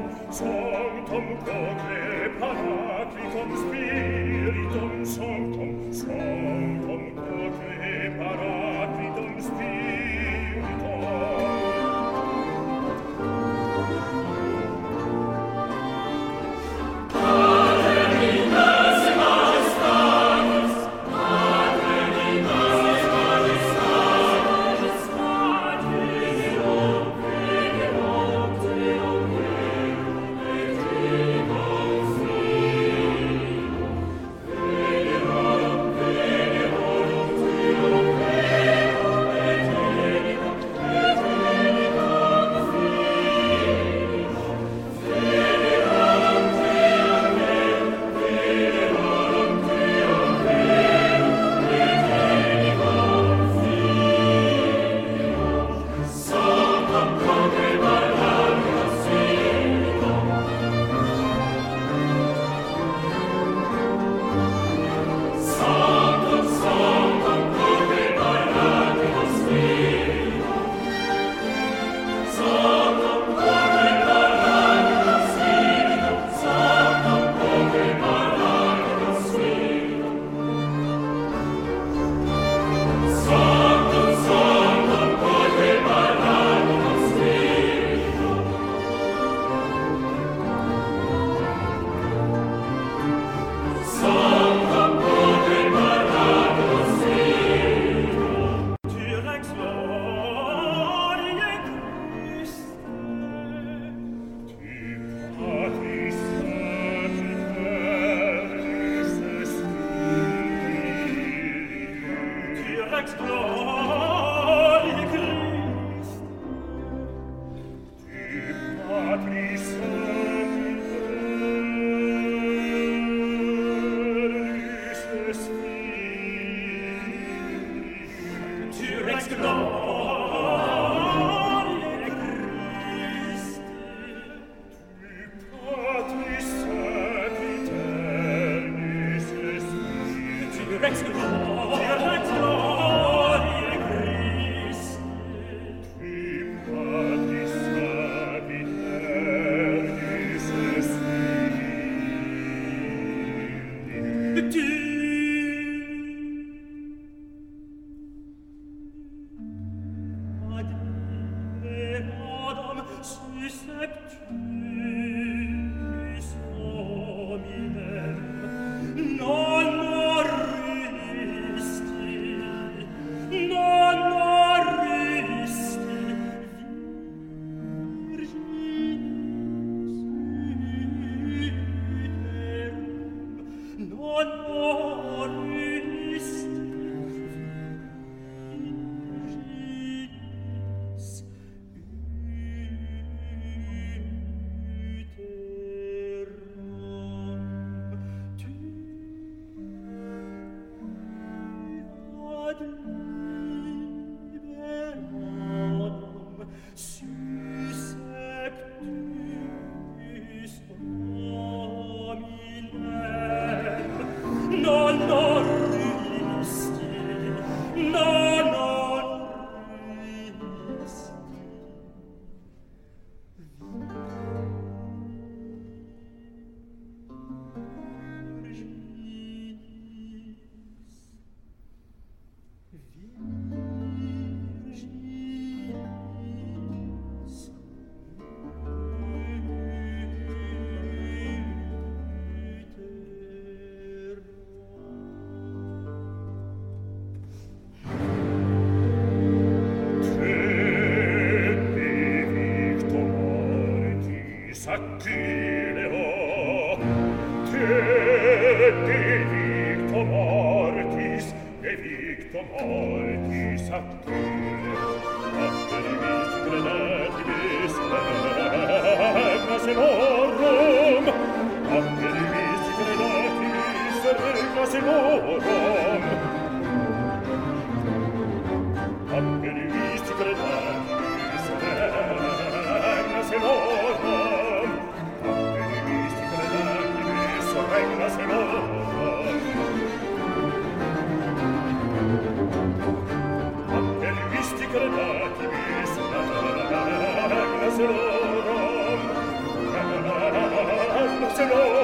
Sanctum, Sanctum Corde Paraclitum Spiritum Sanctum, Sanctum Corde Paraclitum Lascialo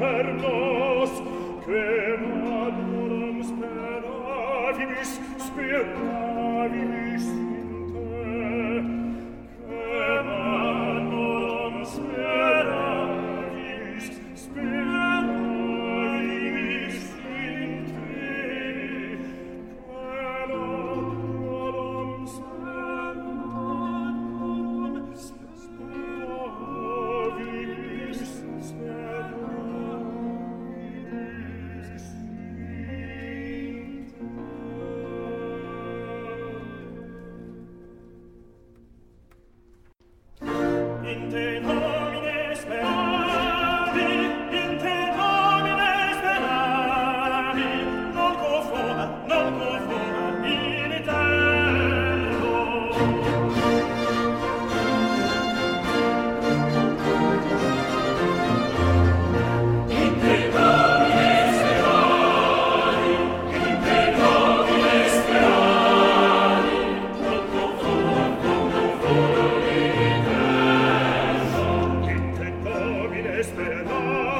per quem che speravimus speravimis te